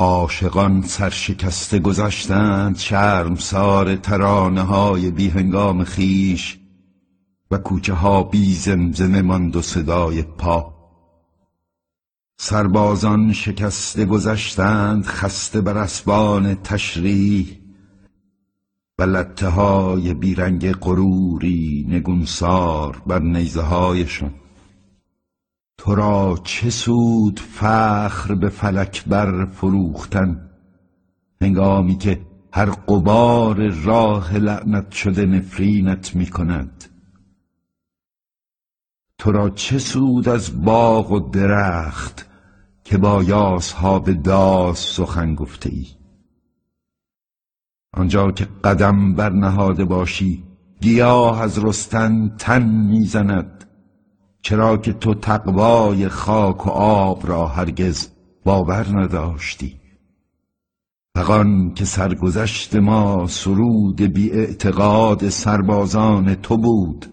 عاشقان سرشکسته گذشتند سار ترانه های بی هنگام خیش و کوچه ها بی زمزمه ماند و صدای پا. سربازان شکسته گذشتند خسته بر اسبان تشریح و لطه های بیرنگ غروری نگونسار بر نیزه هایشان تو را چه سود فخر به فلک بر فروختن؟ هنگامی که هر قبار راه لعنت شده نفرینت می کند. تو را چه سود از باغ و درخت که با ها به داس سخن گفته ای آنجا که قدم بر نهاده باشی گیاه از رستن تن می‌زند چرا که تو تقوای خاک و آب را هرگز باور نداشتی. فقان که سرگذشت ما سرود بی اعتقاد سربازان تو بود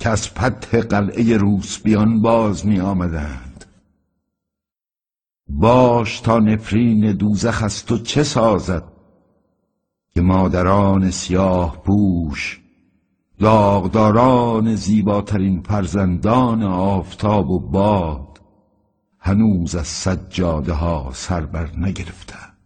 که از پته قلعه روسبیان باز می آمدند باش تا نفرین دوزخ از تو چه سازد که مادران سیاه پوش داغداران زیباترین فرزندان آفتاب و باد هنوز از سجاده ها سر بر نگرفتند.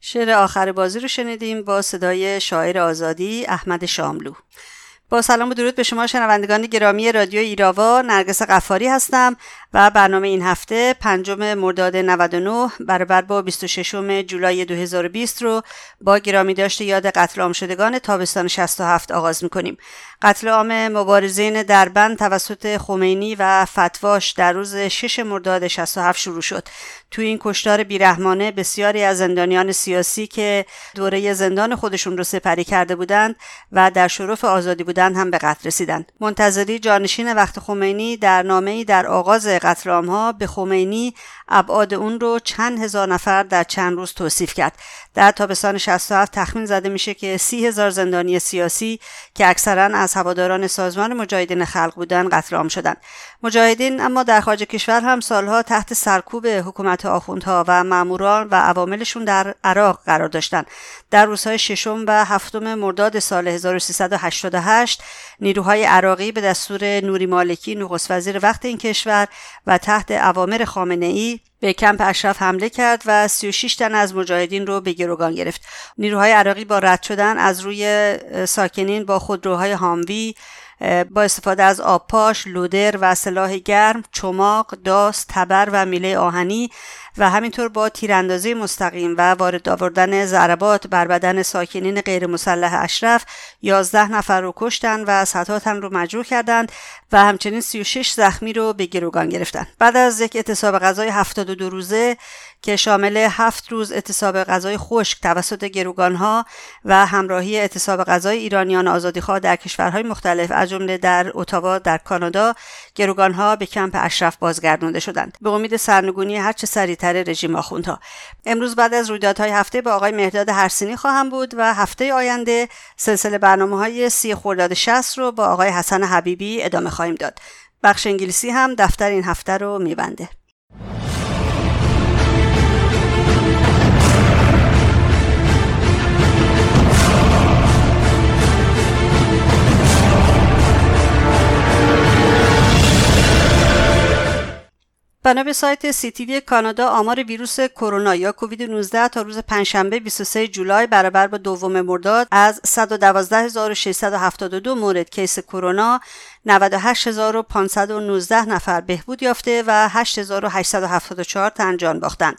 شعر آخر بازی رو شنیدیم با صدای شاعر آزادی احمد شاملو. با سلام و درود به شما شنوندگان گرامی رادیو ایراوا. نرگس قفاری هستم. و برنامه این هفته پنجم مرداد 99 برابر با 26 جولای 2020 رو با گرامی داشته یاد قتل عام شدگان تابستان 67 آغاز می‌کنیم. قتل عام مبارزین دربند توسط خمینی و فتواش در روز 6 مرداد 67 شروع شد. توی این کشتار بیرحمانه بسیاری از زندانیان سیاسی که دوره زندان خودشون رو سپری کرده بودند و در شرف آزادی بودند هم به قتل رسیدند. منتظری جانشین وقت خمینی در نامه‌ای در آغاز قتل ها به خمینی ابعاد اون رو چند هزار نفر در چند روز توصیف کرد. در تابستان 67 تخمین زده میشه که سی هزار زندانی سیاسی که اکثرا از هواداران سازمان مجاهدین خلق بودن قتل عام شدند. مجاهدین اما در خارج کشور هم سالها تحت سرکوب حکومت آخوندها و ماموران و عواملشون در عراق قرار داشتند. در روزهای ششم و هفتم مرداد سال 1388 نیروهای عراقی به دستور نوری مالکی نخست وزیر وقت این کشور و تحت اوامر خامنه ای به کمپ اشرف حمله کرد و 36 تن از مجاهدین رو به گروگان گرفت. نیروهای عراقی با رد شدن از روی ساکنین با خودروهای هاموی با استفاده از آبپاش، لودر و سلاح گرم، چماق، داس، تبر و میله آهنی و همینطور با تیراندازی مستقیم و وارد آوردن ضربات بر بدن ساکنین غیر مسلح اشرف 11 نفر رو کشتن و صدها تن رو مجروح کردند و همچنین 36 زخمی رو به گروگان گرفتن. بعد از یک اعتصاب غذای 72 روزه که شامل هفت روز اعتصاب غذای خشک توسط گروگانها و همراهی اعتصاب غذای ایرانیان آزادیخواه در کشورهای مختلف از جمله در اتاوا در کانادا گروگانها به کمپ اشرف بازگردانده شدند. به امید سرنگونی هرچه سریعتر رژیم آخوندها. امروز بعد از رویدادهای هفته با آقای مهداد هرسینی خواهم بود و هفته آینده سلسله برنامه های سی خرداد شست رو با آقای حسن حبیبی ادامه خواهیم داد. بخش انگلیسی هم دفتر این هفته رو میبنده. بنا به سایت سی تی کانادا آمار ویروس کرونا یا کووید 19 تا روز پنجشنبه 23 جولای برابر با دوم مرداد از 112672 مورد کیس کرونا 98519 نفر بهبود یافته و 8874 تن جان باختند.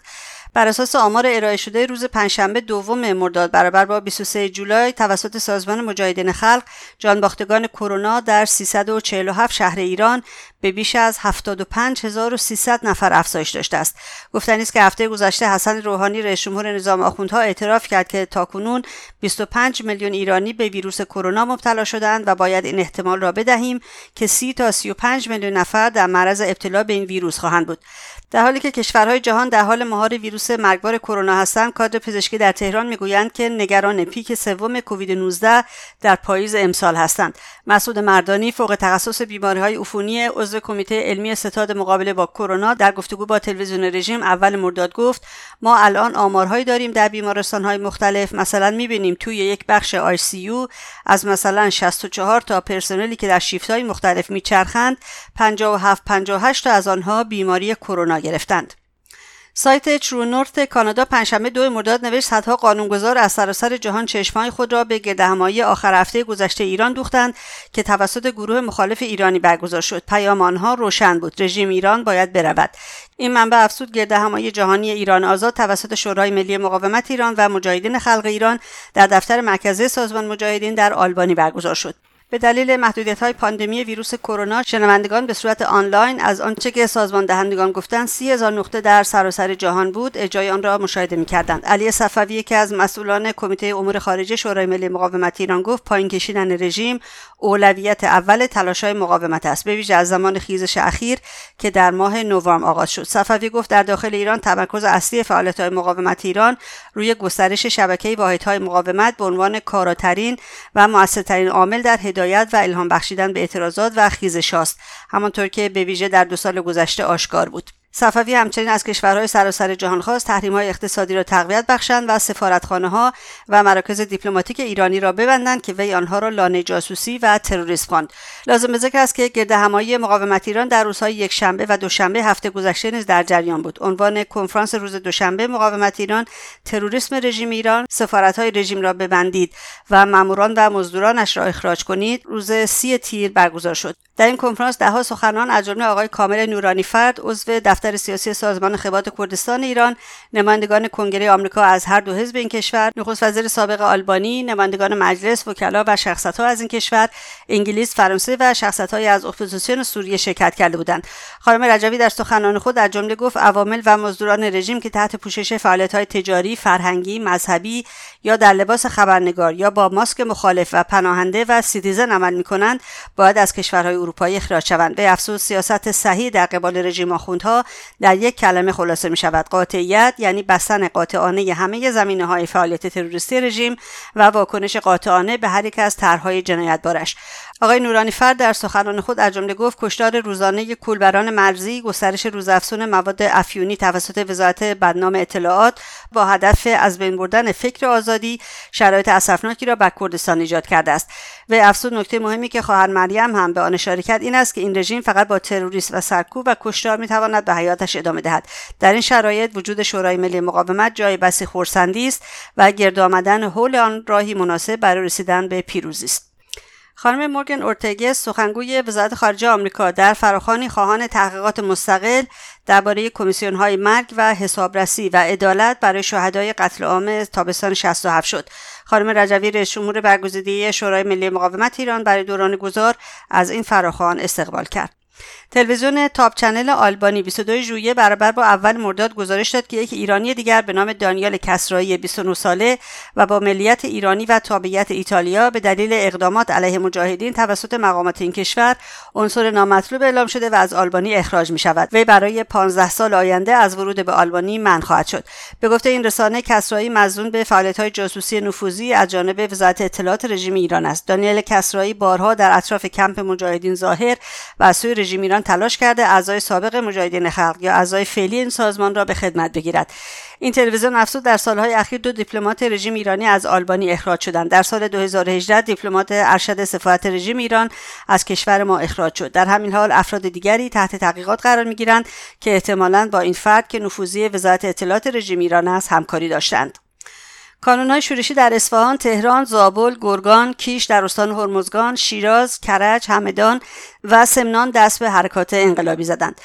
بر اساس آمار ارائه شده روز پنجشنبه دوم مرداد برابر با 23 جولای توسط سازمان مجاهدین خلق جانباختگان کرونا در 347 شهر ایران به بیش از 75300 نفر افزایش داشته است. گفتنی است که هفته گذشته حسن روحانی رئیس جمهور نظام آخوندها اعتراف کرد که تاکنون 25 میلیون ایرانی به ویروس کرونا مبتلا شدند و باید این احتمال را بدهیم که 30 تا 35 میلیون نفر در معرض ابتلا به این ویروس خواهند بود. در حالی که کشورهای جهان در حال مهار ویروس مرگبار کرونا هستند کادر پزشکی در تهران می‌گویند که نگران پیک سوم کووید 19 در پاییز امسال هستند. مسعود مردانی فوق تخصص بیماری های عفونی عضو کمیته علمی ستاد مقابله با کرونا در گفتگو با تلویزیون رژیم اول مرداد گفت ما الان آمارهایی داریم در بیمارستان های مختلف. مثلا می‌بینیم توی یک بخش آی از مثلا 64 تا پرسنلی که در شیفت های مختلف میچرخند 57 58 تا از آنها بیماری کرونا گرفتند. سایت ترو نورت کانادا پنجشنبه دو مرداد نوشت صدها قانونگذار از سراسر جهان چشمهای خود را به گردهمایی آخر هفته گذشته ایران دوختند که توسط گروه مخالف ایرانی برگزار شد. پیام آنها روشن بود. رژیم ایران باید برود. این منبع افسود گردهمایی جهانی ایران آزاد توسط شورای ملی مقاومت ایران و مجاهدین خلق ایران در دفتر مرکزی سازمان مجاهدین در آلبانی برگزار شد. به دلیل محدودیت های پاندمی ویروس کرونا شنوندگان به صورت آنلاین از آنچه که سازمان دهندگان گفتند سی هزار نقطه در سراسر جهان بود اجرای آن را مشاهده می‌کردند. علی صفوی که از مسئولان کمیته امور خارجه شورای ملی مقاومت ایران گفت پایین کشیدن رژیم اولویت اول های مقاومت است. به ویژه از زمان خیزش اخیر که در ماه نوامبر آغاز شد. صفوی گفت در داخل ایران تمرکز اصلی های مقاومت ایران روی گسترش شبکه واحدهای مقاومت به عنوان کاراترین و موثرترین عامل در و الهام بخشیدن به اعتراضات و خیزش است همانطور که به ویژه در دو سال گذشته آشکار بود. صفوی همچنین از کشورهای سراسر جهان خواست تحریم های اقتصادی را تقویت بخشند و سفارتخانه ها و مراکز دیپلماتیک ایرانی را ببندند که وی آنها را لانه جاسوسی و تروریسم خواند. لازم ذکر است که گرد همایی مقاومت ایران در روزهای یکشنبه و دوشنبه هفته گذشته نیز در جریان بود. عنوان کنفرانس روز دوشنبه مقاومت ایران تروریسم رژیم ایران سفارت های رژیم را ببندید و ماموران و مزدورانش را اخراج کنید. روز سی تیر برگزار شد. در این کنفرانس دهها سخنان از جمله آقای کامل نورانی فرد عضو دفتر سیاسی سازمان خبات کردستان ایران نمایندگان کنگره آمریکا از هر دو حزب این کشور نخست وزیر سابق آلبانی نمایندگان مجلس وکلا و شخصت ها از این کشور انگلیس فرانسه و شخصیت های از اپوزیسیون سوریه شرکت کرده بودند. خانم رجوی در سخنان خود در جمله گفت عوامل و مزدوران رژیم که تحت پوشش فعالیت های تجاری فرهنگی مذهبی یا در لباس خبرنگار یا با ماسک مخالف و پناهنده و citizen عمل می کنند باید از کشورهای اروپایی اخراج شوند. به افسوس سیاست صحیح در قبال رژیم آخوندها در یک کلمه خلاصه می شود. قاطعیت یعنی بستن قاطعانه همه زمینه های فعالیت تروریستی رژیم و واکنش قاطعانه به هر یک از طرحهای جنایتبارش. آقای نورانی فرد در سخنان خود از جمله گفت کشتار روزانه کولبران مرزی گسترش روزافزون مواد افیونی توسط وزارت بدنام اطلاعات با هدف از بین بردن فکر آزادی شرایط اسفناکی را بر کردستان ایجاد کرده است. و افزود نکته مهمی که خواهر مریم هم به آن اشاره کرد این است که این رژیم فقط با تروریست و سرکوب و کشتار می‌تواند به حیاتش ادامه دهد. در این شرایط وجود شورای ملی مقاومت جای بسی خورسندی است و گرد آمدن حول آن راهی مناسب برای رسیدن به پیروزی است. خانم مورگن اورتگس سخنگوی وزارت خارجه آمریکا در فراخانی خواهان تحقیقات مستقل درباره کمیسیون های مرگ و حسابرسی و عدالت برای شهدای قتل عام تابستان 67 شد. خانم رجوی رئیس جمهور برگزیده شورای ملی مقاومت ایران برای دوران گذار از این فراخوان استقبال کرد. تلویزیون تاپ چنل آلبانی 22 ژوئیه برابر با اول مرداد گزارش داد که یک ایرانی دیگر به نام دانیال کسرایی 29 ساله و با ملیت ایرانی و تابعیت ایتالیا به دلیل اقدامات علیه مجاهدین توسط مقامات این کشور عنصر نامطلوب اعلام شده و از آلبانی اخراج می شود وی برای 15 سال آینده از ورود به آلبانی من خواهد شد. به گفته این رسانه کسرایی مزنون به های جاسوسی نفوذی از جانب وزارت اطلاعات رژیم ایران است. دانیل کسرایی بارها در اطراف کمپ مجاهدین ظاهر و سوی رژیم ایران تلاش کرده اعضای سابق مجاهدین خلق یا اعضای فعلی این سازمان را به خدمت بگیرد. این تلویزیون افزود در سالهای اخیر دو دیپلمات رژیم ایرانی از آلبانی اخراج شدند. در سال 2018 دیپلمات ارشد سفارت رژیم ایران از کشور ما اخراج شد. در همین حال افراد دیگری تحت تحقیقات قرار می‌گیرند که احتمالا با این فرد که نفوذی وزارت اطلاعات رژیم ایران است همکاری داشتند. کانونهای شورشی در اصفهان، تهران، زابل، گرگان، کیش در استان هرمزگان، شیراز، کرج، همدان و سمنان دست به حرکات انقلابی زدند.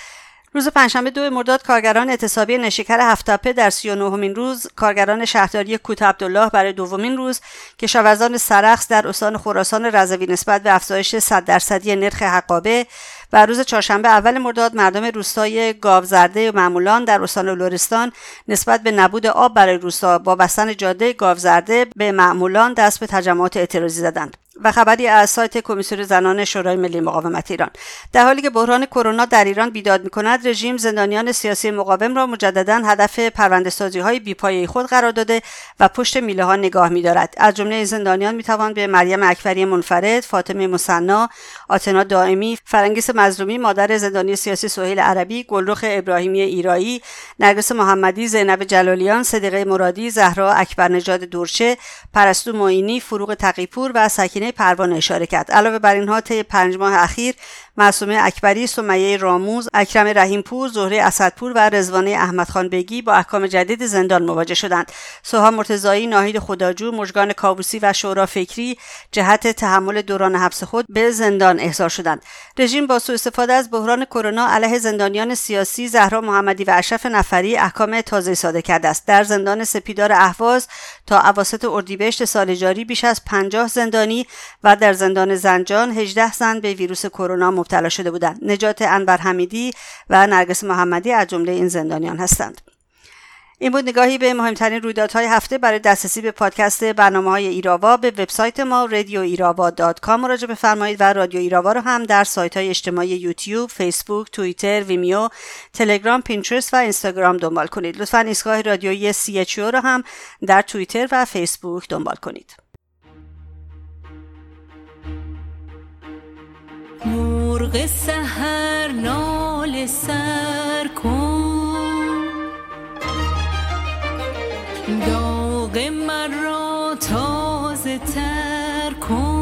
روز پنجشنبه دو مرداد کارگران اعتصابی نشکر هفتاپه در 39 همین روز کارگران شهرداری کوت عبدالله برای دومین روز کشاورزان سرخس در استان خراسان رضوی نسبت به افزایش 100 درصدی نرخ حقابه و روز چهارشنبه اول مرداد مردم روستای گاوزرده معمولان در استان لورستان نسبت به نبود آب برای روستا با بستن جاده گاوزرده به معمولان دست به تجمعات اعتراضی زدند. و خبری از سایت کمیسیون زنان شورای ملی مقاومت ایران. در حالی که بحران کرونا در ایران بیداد می‌کند رژیم زندانیان سیاسی مقاوم را مجددا هدف پرونده سازی های بیپایه خود قرار داده و پشت میله ها نگاه میدارد. از جمله زندانیان می‌توان به مریم اکبری منفرد فاطمه مصنا آتنا دائمی فرنگیس مظلومی مادر زندانی سیاسی سهیل عربی گلرخ ابراهیمی ایرایی نرگس محمدی زینب جلالیان صدیقه مرادی زهرا اکبر نژاد دورچه پرستو معینی فروغ تقیپور و سکینه پروانه اشاره کرد. علاوه بر اینها طی پنج ماه اخیر معصومه اکبری سمیه راموز اکرم رحیمپور زهره اسدپور و رزوانه احمدخان بگی با احکام جدید زندان مواجه شدند. سوها مرتضایی ناهید خداجو مژگان کابوسی و شورا فکری جهت تحمل دوران حبس خود به زندان احضار شدند. رژیم با سوء استفاده از بحران کرونا علیه زندانیان سیاسی زهرا محمدی و اشرف نفری احکام تازه صادر کرده است. در زندان سپیدار اهواز تا اواسط اردیبهشت سال جاری بیش از 50 زندانی و در زندان زنجان 18 زن به ویروس کرونا مبتلا شده بودند نجات انور حمیدی و نرگس محمدی از جمله این زندانیان هستند این بود نگاهی به مهمترین رویدادهای هفته برای دسترسی به پادکست برنامه های ایراوا به وبسایت ما رادیو ایراوا مراجعه بفرمایید و رادیو ایراوا رو هم در سایت های اجتماعی یوتیوب، فیسبوک، توییتر، ویمیو، تلگرام، پینترست و اینستاگرام دنبال کنید. لطفا ایستگاه رادیویی CHO رو هم در توییتر و فیسبوک دنبال کنید. مرغ سهر نال سر کن. داغ مرا تازه تر کن.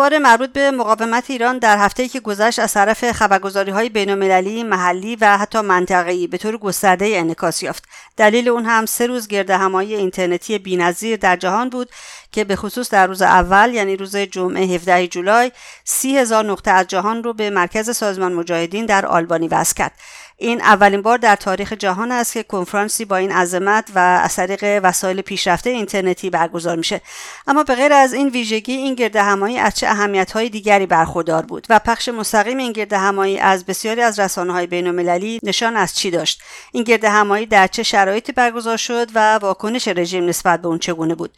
اخبار مربوط به مقاومت ایران در هفته‌ای که گذشت از طرف خبرگزاری های بین‌المللی، محلی و حتی منطقه‌ای به طور گسترده انعکاس یافت. دلیل اون هم سه روز گرد همایی اینترنتی بی‌نظیر در جهان بود که به خصوص در روز اول یعنی روز جمعه 17 جولای سی هزار نقطه از جهان رو به مرکز سازمان مجاهدین در آلبانی وصل کرد. این اولین بار در تاریخ جهان است که کنفرانسی با این عظمت و از طریق وسایل پیشرفته اینترنتی برگزار میشه. اما به غیر از این ویژگی این گرد همایی از چه اهمیت‌های دیگری برخوردار بود؟ و پخش مستقیم این گرد همایی از بسیاری از رسانه‌های بین‌المللی نشان از چی داشت؟ این گرد همایی در چه شرایطی برگزار شد و واکنش رژیم نسبت به اون چگونه بود؟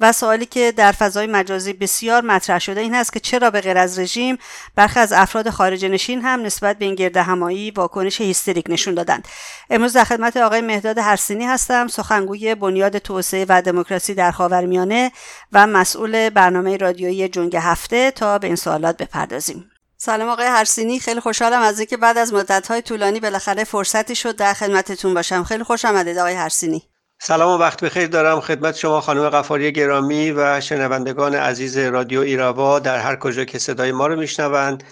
و سوالی که در فضای مجازی بسیار مطرح شده این هست که چرا به غیر از رژیم برخی از افراد خارج نشین هم نسبت به این گرد همایی واکنش هیستریک نشون دادند. امروز در خدمت آقای مهداد هرسینی هستم سخنگوی بنیاد توسعه و دموکراسی در خاورمیانه و مسئول برنامه رادیویی جنگ هفته تا به این سوالات بپردازیم. سلام آقای هرسینی خیلی خوشحالم از اینکه بعد از مدت‌های طولانی بالاخره فرصتی شد در خدمتتون باشم. خیلی خوش آمدید آقای هرسینی سلام و وقت بخیر دارم خدمت شما خانم قفاری گرامی و شنوندگان عزیز رادیو ایراوا در هر کجا که صدای ما رو میشنوند.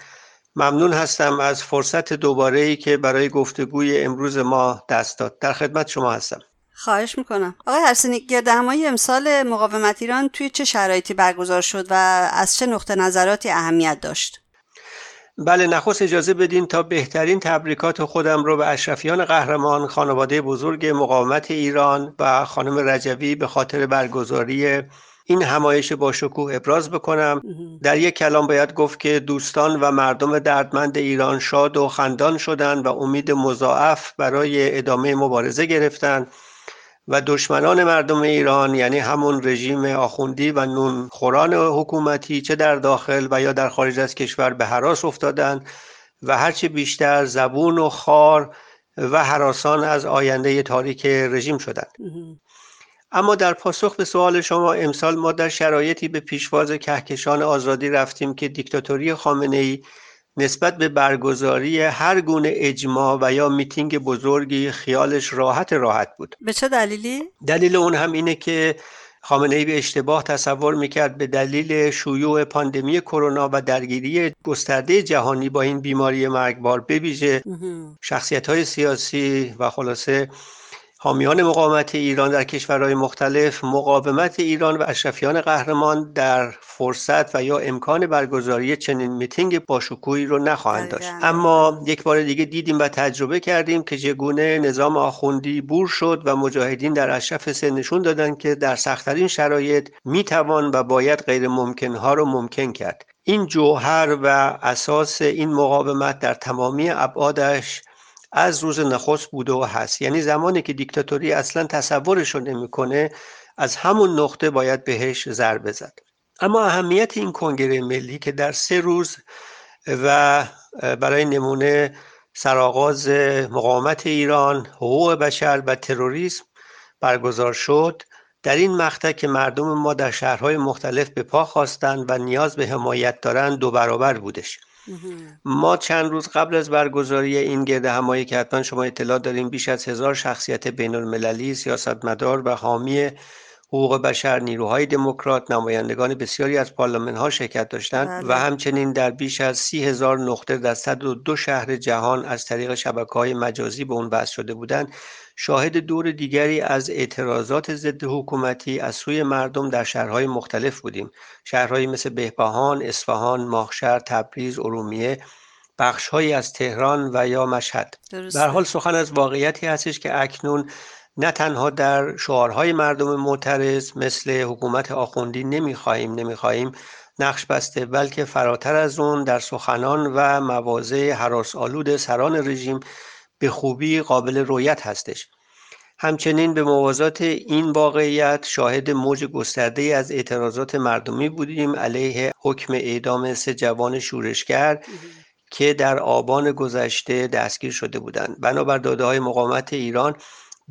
ممنون هستم از فرصت دوباره ای که برای گفتگوی امروز ما دست داد. در خدمت شما هستم. خواهش می‌کنم. آقای هرسینی گرد همایی امسال مقاومت ایران توی چه شرایطی برگزار شد و از چه نقطه نظراتی اهمیت داشت؟ بله نخست اجازه بدین تا بهترین تبریکات خودم رو به اشرفیان قهرمان خانواده بزرگ مقاومت ایران و خانم رجوی به خاطر برگزاری این همایش با شکوه ابراز بکنم. در یک کلام باید گفت که دوستان و مردم دردمند ایران شاد و خندان شدند و امید مضاعف برای ادامه مبارزه گرفتند. و دشمنان مردم ایران یعنی همون رژیم آخوندی و نون خوران حکومتی چه در داخل و یا در خارج از کشور به حراس افتادند و هرچه بیشتر زبون و خار و حراسان از آینده تاریک رژیم شدند. اما در پاسخ به سوال شما امسال ما در شرایطی به پیشواز کهکشان آزادی رفتیم که دیکتاتوری خامنه ای نسبت به برگزاری هر گونه اجماع و یا میتینگ بزرگی خیالش راحت راحت بود. به چه دلیلی؟ دلیل اون هم اینه که خامنه ای به اشتباه تصور می‌کرد به دلیل شیوع پاندمی کرونا و درگیری گسترده جهانی با این بیماری مرگبار بویژه شخصیت های سیاسی و خلاصه حامیان مقاومت ایران در کشورهای مختلف مقاومت ایران و اشرفیان قهرمان در فرصت و یا امکان برگزاری چنین میتینگ باشکوهی رو نخواهند داشت. اما یک بار دیگه دیدیم و تجربه کردیم که چگونه نظام آخوندی بور شد و مجاهدین در اشرف سه نشون دادند که در سختترین شرایط می‌توان و باید غیر ممکنها رو ممکن کرد. این جوهر و اساس این مقاومت در تمامی ابعادش از روز نخست بوده و هست. یعنی زمانی که دیکتاتوری اصلا تصورش رو نمی‌کنه از همون نقطه باید بهش ضربه زد اما اهمیت این کنگره ملی که در سه روز و برای نمونه سرآغاز مقاومت ایران حقوق بشر و تروریسم برگزار شد در این مقطع که مردم ما در شهرهای مختلف به پا خواستند و نیاز به حمایت دارند دو برابر بودش. ما چند روز قبل از برگزاری این گرد همایی که حتما شما اطلاع داریم بیش از هزار شخصیت بین المللی سیاستمدار و حامی حقوق بشر نیروهای دموکرات نمایندگان بسیاری از پارلمان ها شرکت داشتند بله. و همچنین در بیش از سی هزار نقطه در 102 شهر جهان از طریق شبکه های مجازی به اون وصل شده بودند شاهد دور دیگری از اعتراضات ضد حکومتی از سوی مردم در شهرهای مختلف بودیم شهرهایی مثل بهبهان، اصفهان، ماهشهر، تبریز، ارومیه بخشهایی از تهران و یا مشهد. در حال سخن از واقعیتی هستش که اکنون نه تنها در شعارهای مردم معترض مثل حکومت آخوندی نمی‌خواهیم نمی‌خواهیم نقش بسته بلکه فراتر از اون در سخنان و مواضع حراس آلود سران رژیم به خوبی قابل رویت هستش. همچنین به موازات این واقعیت شاهد موج گسترده از اعتراضات مردمی بودیم علیه حکم اعدام سه جوان شورشگر که در آبان گذشته دستگیر شده بودند. بنابر داده های مقاومت ایران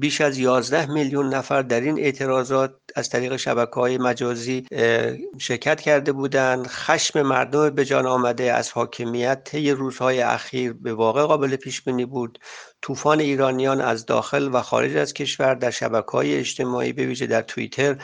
بیش از 11 میلیون نفر در این اعتراضات از طریق شبکه های مجازی شرکت کرده بودند. خشم مردم به جان آمده از حاکمیت. طی روزهای اخیر به واقع قابل پیش بینی بود. طوفان ایرانیان از داخل و خارج از کشور در شبکه های اجتماعی به ویژه در توییتر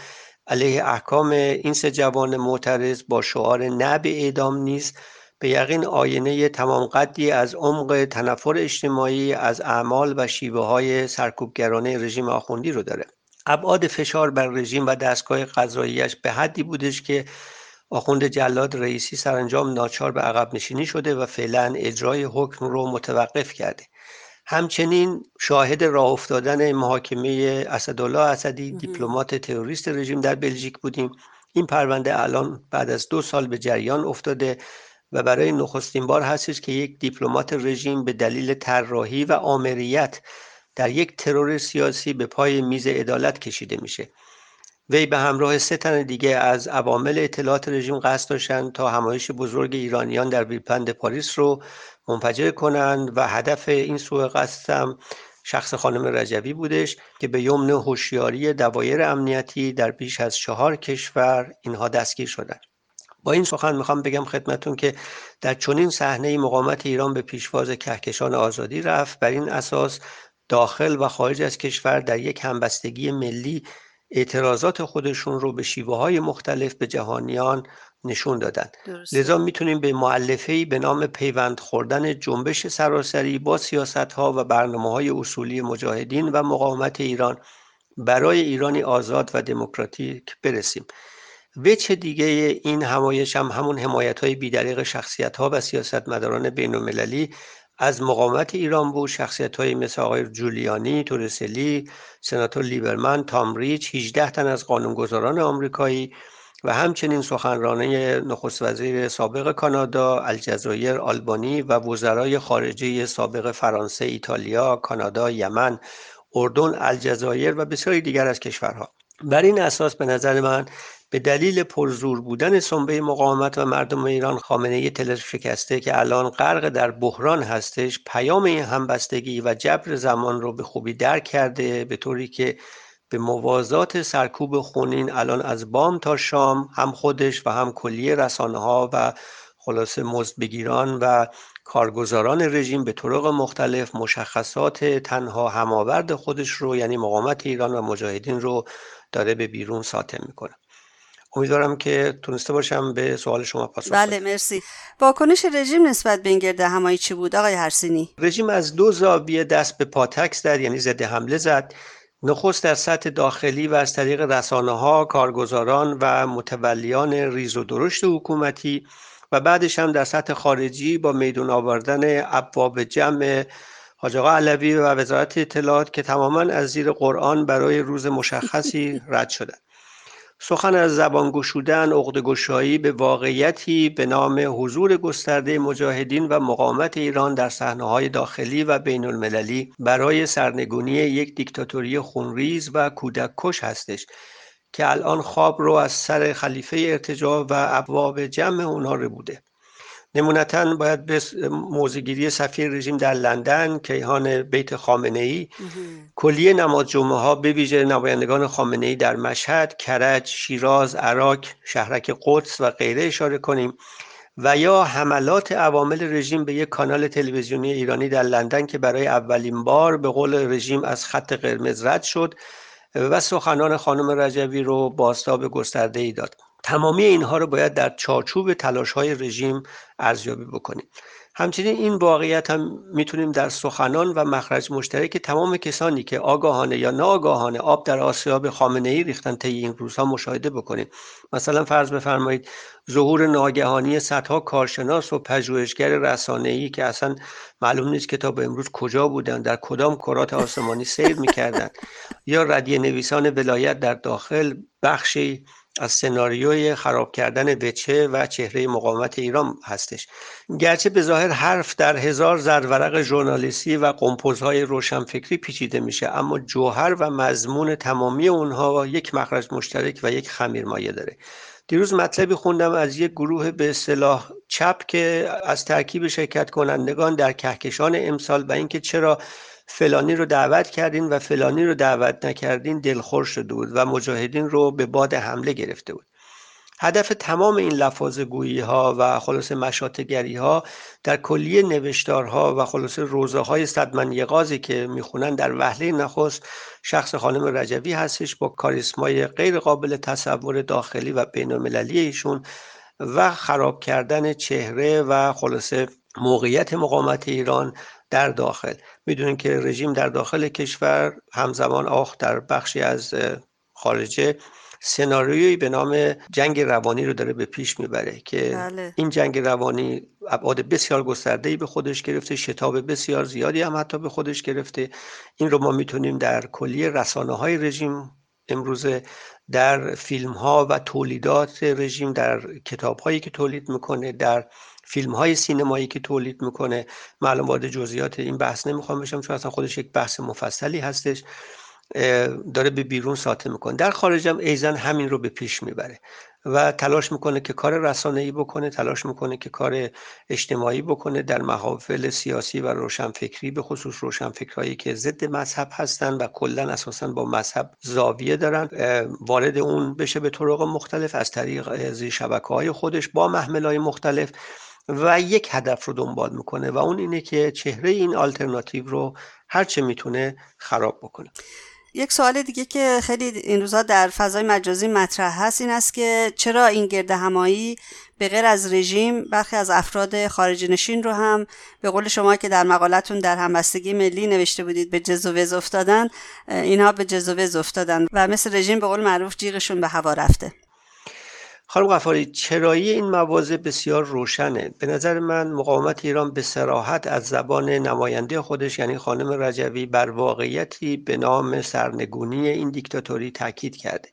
علیه احکام این سه جوان معترض با شعار نه به اعدام نیست به یقین آینه تمام قدی از عمق تنفر اجتماعی از اعمال و شیوه های سرکوبگرانه رژیم آخوندی رو داره. ابعاد فشار بر رژیم و دستگاه قضاییش به حدی بودش که آخوند جلاد رئیسی سرانجام ناچار به عقب نشینی شده و فعلا اجرای حکم رو متوقف کرده. همچنین شاهد راه افتادن محاکمه اسدالله اسدی دیپلمات تروریست رژیم در بلژیک بودیم. این پرونده الان بعد از دو سال به جریان افتاده و برای نخستین بار هستش که یک دیپلمات رژیم به دلیل طراحی و آمریت در یک ترور سیاسی به پای میز عدالت کشیده میشه. وی به همراه سه تن دیگه از عوامل اطلاعات رژیم قصد داشتند تا همایش بزرگ ایرانیان در ویلپند پاریس رو منفجر کنند و هدف این سوء قصد هم شخص خانم رجبی بودش که به یمن هوشیاری دوایر امنیتی در بیش از چهار کشور اینها دستگیر شدند. با این سخن می‌خوام بگم خدمتون که در چنین صحنه مقاومت ایران به پیشواز کهکشان آزادی رفت. بر این اساس داخل و خارج از کشور در یک همبستگی ملی اعتراضات خودشون رو به شیوه های مختلف به جهانیان نشون دادن. درسته. لذا می‌تونیم به معلفه‌ای به نام پیوند خوردن جنبش سراسری با سیاست ها و برنامه های اصولی مجاهدین و مقاومت ایران برای ایرانی آزاد و دموکراتیک برسیم. وجه دیگه این همایش هم همون حمایت های بیدریق شخصیت ها و سیاستمداران بین المللی از مقاومت ایران بود؟ شخصیت های مثل آقای جولیانی، تورسلی، سناتور لیبرمن، تام ریچ، 18 تن از قانونگذاران آمریکایی و همچنین سخنرانه نخست وزیر سابق کانادا، الجزایر، آلبانی و وزرای خارجه سابق فرانسه، ایتالیا، کانادا، یمن، اردن، الجزایر و بسیاری دیگر از کشورها. بر این اساس به نظر من به دلیل پرزور بودن سنبه مقاومت و مردم ایران خامنه تلر شکسته که الان غرق در بحران هستش پیام این همبستگی و جبر زمان رو به خوبی درک کرده به طوری که به موازات سرکوب خونین الان از بام تا شام هم خودش و هم کلیه رسانه ها و خلاصه مزدبگیران و کارگزاران رژیم به طرق مختلف مشخصات تنها هماورد خودش رو یعنی مقاومت ایران و مجاهدین رو داره به بیرون ساطع می‌کنه. امیدوارم که تونسته باشم به سوال شما پاسخ بله بدم. مرسی. واکنش رژیم نسبت به این گرد همایی چی بود؟ آقای هرسینی رژیم از دو زاویه دست به پاتک زد یعنی ضد حمله زد. نخست در سطح داخلی و از طریق رسانه ها کارگزاران و متولیان ریز و درشت حکومتی و بعدش هم در سطح خارجی با میدون آوردن ابواب جمع حاج آقا علوی و وزارت اطلاعات که تماما از زیر قرآن برای روز مشخصی رد شدند. سخن از زبان گشودن عقده گشایی به واقعیتی به نام حضور گسترده مجاهدین و مقاومت ایران در صحنه‌های داخلی و بین المللی برای سرنگونی یک دیکتاتوری خونریز و کودک کش هستش که الان خواب رو از سر خلیفه ارتجاع و ابواب جمع اونها بوده نمونتا باید به موزگیری سفیر رژیم در لندن کیهان بیت خامنه ای کلیه نماز جمعه ها به ویژه نمایندگان خامنه ای در مشهد، کرج، شیراز، عراق، شهرک قدس و غیره اشاره کنیم و یا حملات عوامل رژیم به یک کانال تلویزیونی ایرانی در لندن که برای اولین بار به قول رژیم از خط قرمز رد شد و سخنان خانم رجوی رو بازتاب گسترده ای داد. تمامی اینها رو باید در چارچوب تلاش های رژیم ارزیابی بکنیم. همچنین این واقعیت هم می‌تونیم در سخنان و مخرج مشترک تمام کسانی که آگاهانه یا ناآگاهانه آب در آسیاب خامنه ای ریختن طی این روزها مشاهده بکنیم. مثلا فرض بفرمایید ظهور ناگهانی صدها کارشناس و پژوهشگر رسانه‌ای که اصلا معلوم نیست که تا به امروز کجا بودن در کدام کرات آسمانی سیر می‌کردن یا ردیه نویسان ولایت در داخل بخشی از سناریوی خراب کردن وچه و چهره مقاومت ایران هستش. گرچه به ظاهر حرف در هزار زرورق ژورنالیستی و قمپوزهای روشنفکری پیچیده میشه اما جوهر و مضمون تمامی اونها یک مخرج مشترک و یک خمیرمایه داره. دیروز مطلبی خوندم از یک گروه به اصطلاح چپ که از ترکیب شرکت کنندگان در کهکشان امسال و اینکه چرا فلانی رو دعوت کردین و فلانی رو دعوت نکردین دلخور شده بود و مجاهدین رو به باد حمله گرفته بود. هدف تمام این لفاظ گویی ها و خلاص مشاتگری ها در کلیه نوشتارها و خلاص روزه های صدمن یقازی که می‌خونن در وهله نخست شخص خانم رجوی هستش با کاریسمای غیر قابل تصور داخلی و بین ایشون و خراب کردن چهره و خلاصه موقعیت مقاومت ایران در داخل می‌دونیم که رژیم در داخل کشور همزمان آخ در بخشی از خارجه سناریویی به نام جنگ روانی رو داره به پیش می‌بره که بله. این جنگ روانی ابعاد بسیار گسترده به خودش گرفته شتاب بسیار زیادی هم حتی به خودش گرفته این رو ما می‌تونیم در کلیه رسانه های رژیم امروزه در فیلم ها و تولیدات رژیم در کتاب هایی که تولید می‌کنه در فیلم های سینمایی که تولید می‌کنه. معلوم وارد جزئیات این بحث نمی‌خوام بشم چون اصلا خودش یک بحث مفصلی هستش. داره به بیرون ساطع می‌کنه. در خارج هم ایزن همین رو به پیش می‌بره و تلاش می‌کنه که کار رسانه‌ای بکنه تلاش می‌کنه که کار اجتماعی بکنه در محافل سیاسی و روشنفکری به خصوص روشنفکرهایی که ضد مذهب هستن و کلا اساسا با مذهب زاویه دارن. وارد اون بشه به طرق مختلف از طریق زی شبکه های خودش با محمل های مختلف. و یک هدف رو دنبال می‌کنه و اون اینه که چهره این آلترناتیو رو هرچه می‌تونه خراب بکنه. یک سوال دیگه که خیلی این روزها در فضای مجازی مطرح هست این است که چرا این گرد همایی به غیر از رژیم برخی از افراد خارج نشین رو هم به قول شما که در مقالتون در همبستگی ملی نوشته بودید به جز افتادن اینها به جز افتادن و مثل رژیم به قول معروف جیغشون به هوا رفته. خانم غفاری چرایی این مواضع بسیار روشنه. به نظر من مقاومت ایران به سراحت از زبان نماینده خودش یعنی خانم رجوی بر واقعیتی به نام سرنگونی این دیکتاتوری تاکید کرده.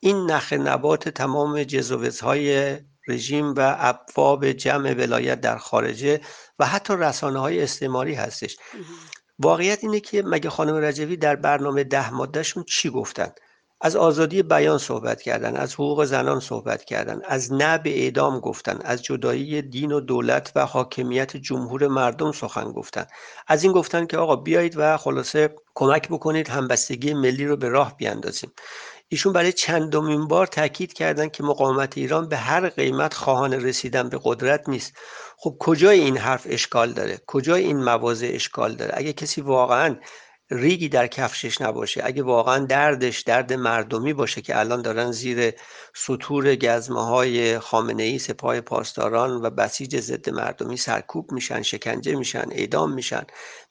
این نخ نبات تمام جزوزهای رژیم و ابواب جمع ولایت در خارجه و حتی رسانه های استعماری هستش. واقعیت اینه که مگه خانم رجوی در برنامه ده مادهشون چی گفتن؟ از آزادی بیان صحبت کردن از حقوق زنان صحبت کردن از نه به اعدام گفتن از جدایی دین و دولت و حاکمیت جمهور مردم سخن گفتن. از این گفتن که آقا بیایید و خلاصه کمک بکنید همبستگی ملی رو به راه بیاندازیم. ایشون برای چندمین بار تاکید کردند که مقاومت ایران به هر قیمت خواهان رسیدن به قدرت نیست. خب کجای این حرف اشکال داره؟ کجای این مواضع اشکال داره؟ اگه کسی واقعا ریگی در کفشش نباشه. اگه واقعا دردش درد مردمی باشه که الان دارن زیر سطور گزمه های خامنه ای سپاه پاسداران و بسیج ضد مردمی سرکوب میشن شکنجه میشن اعدام میشن.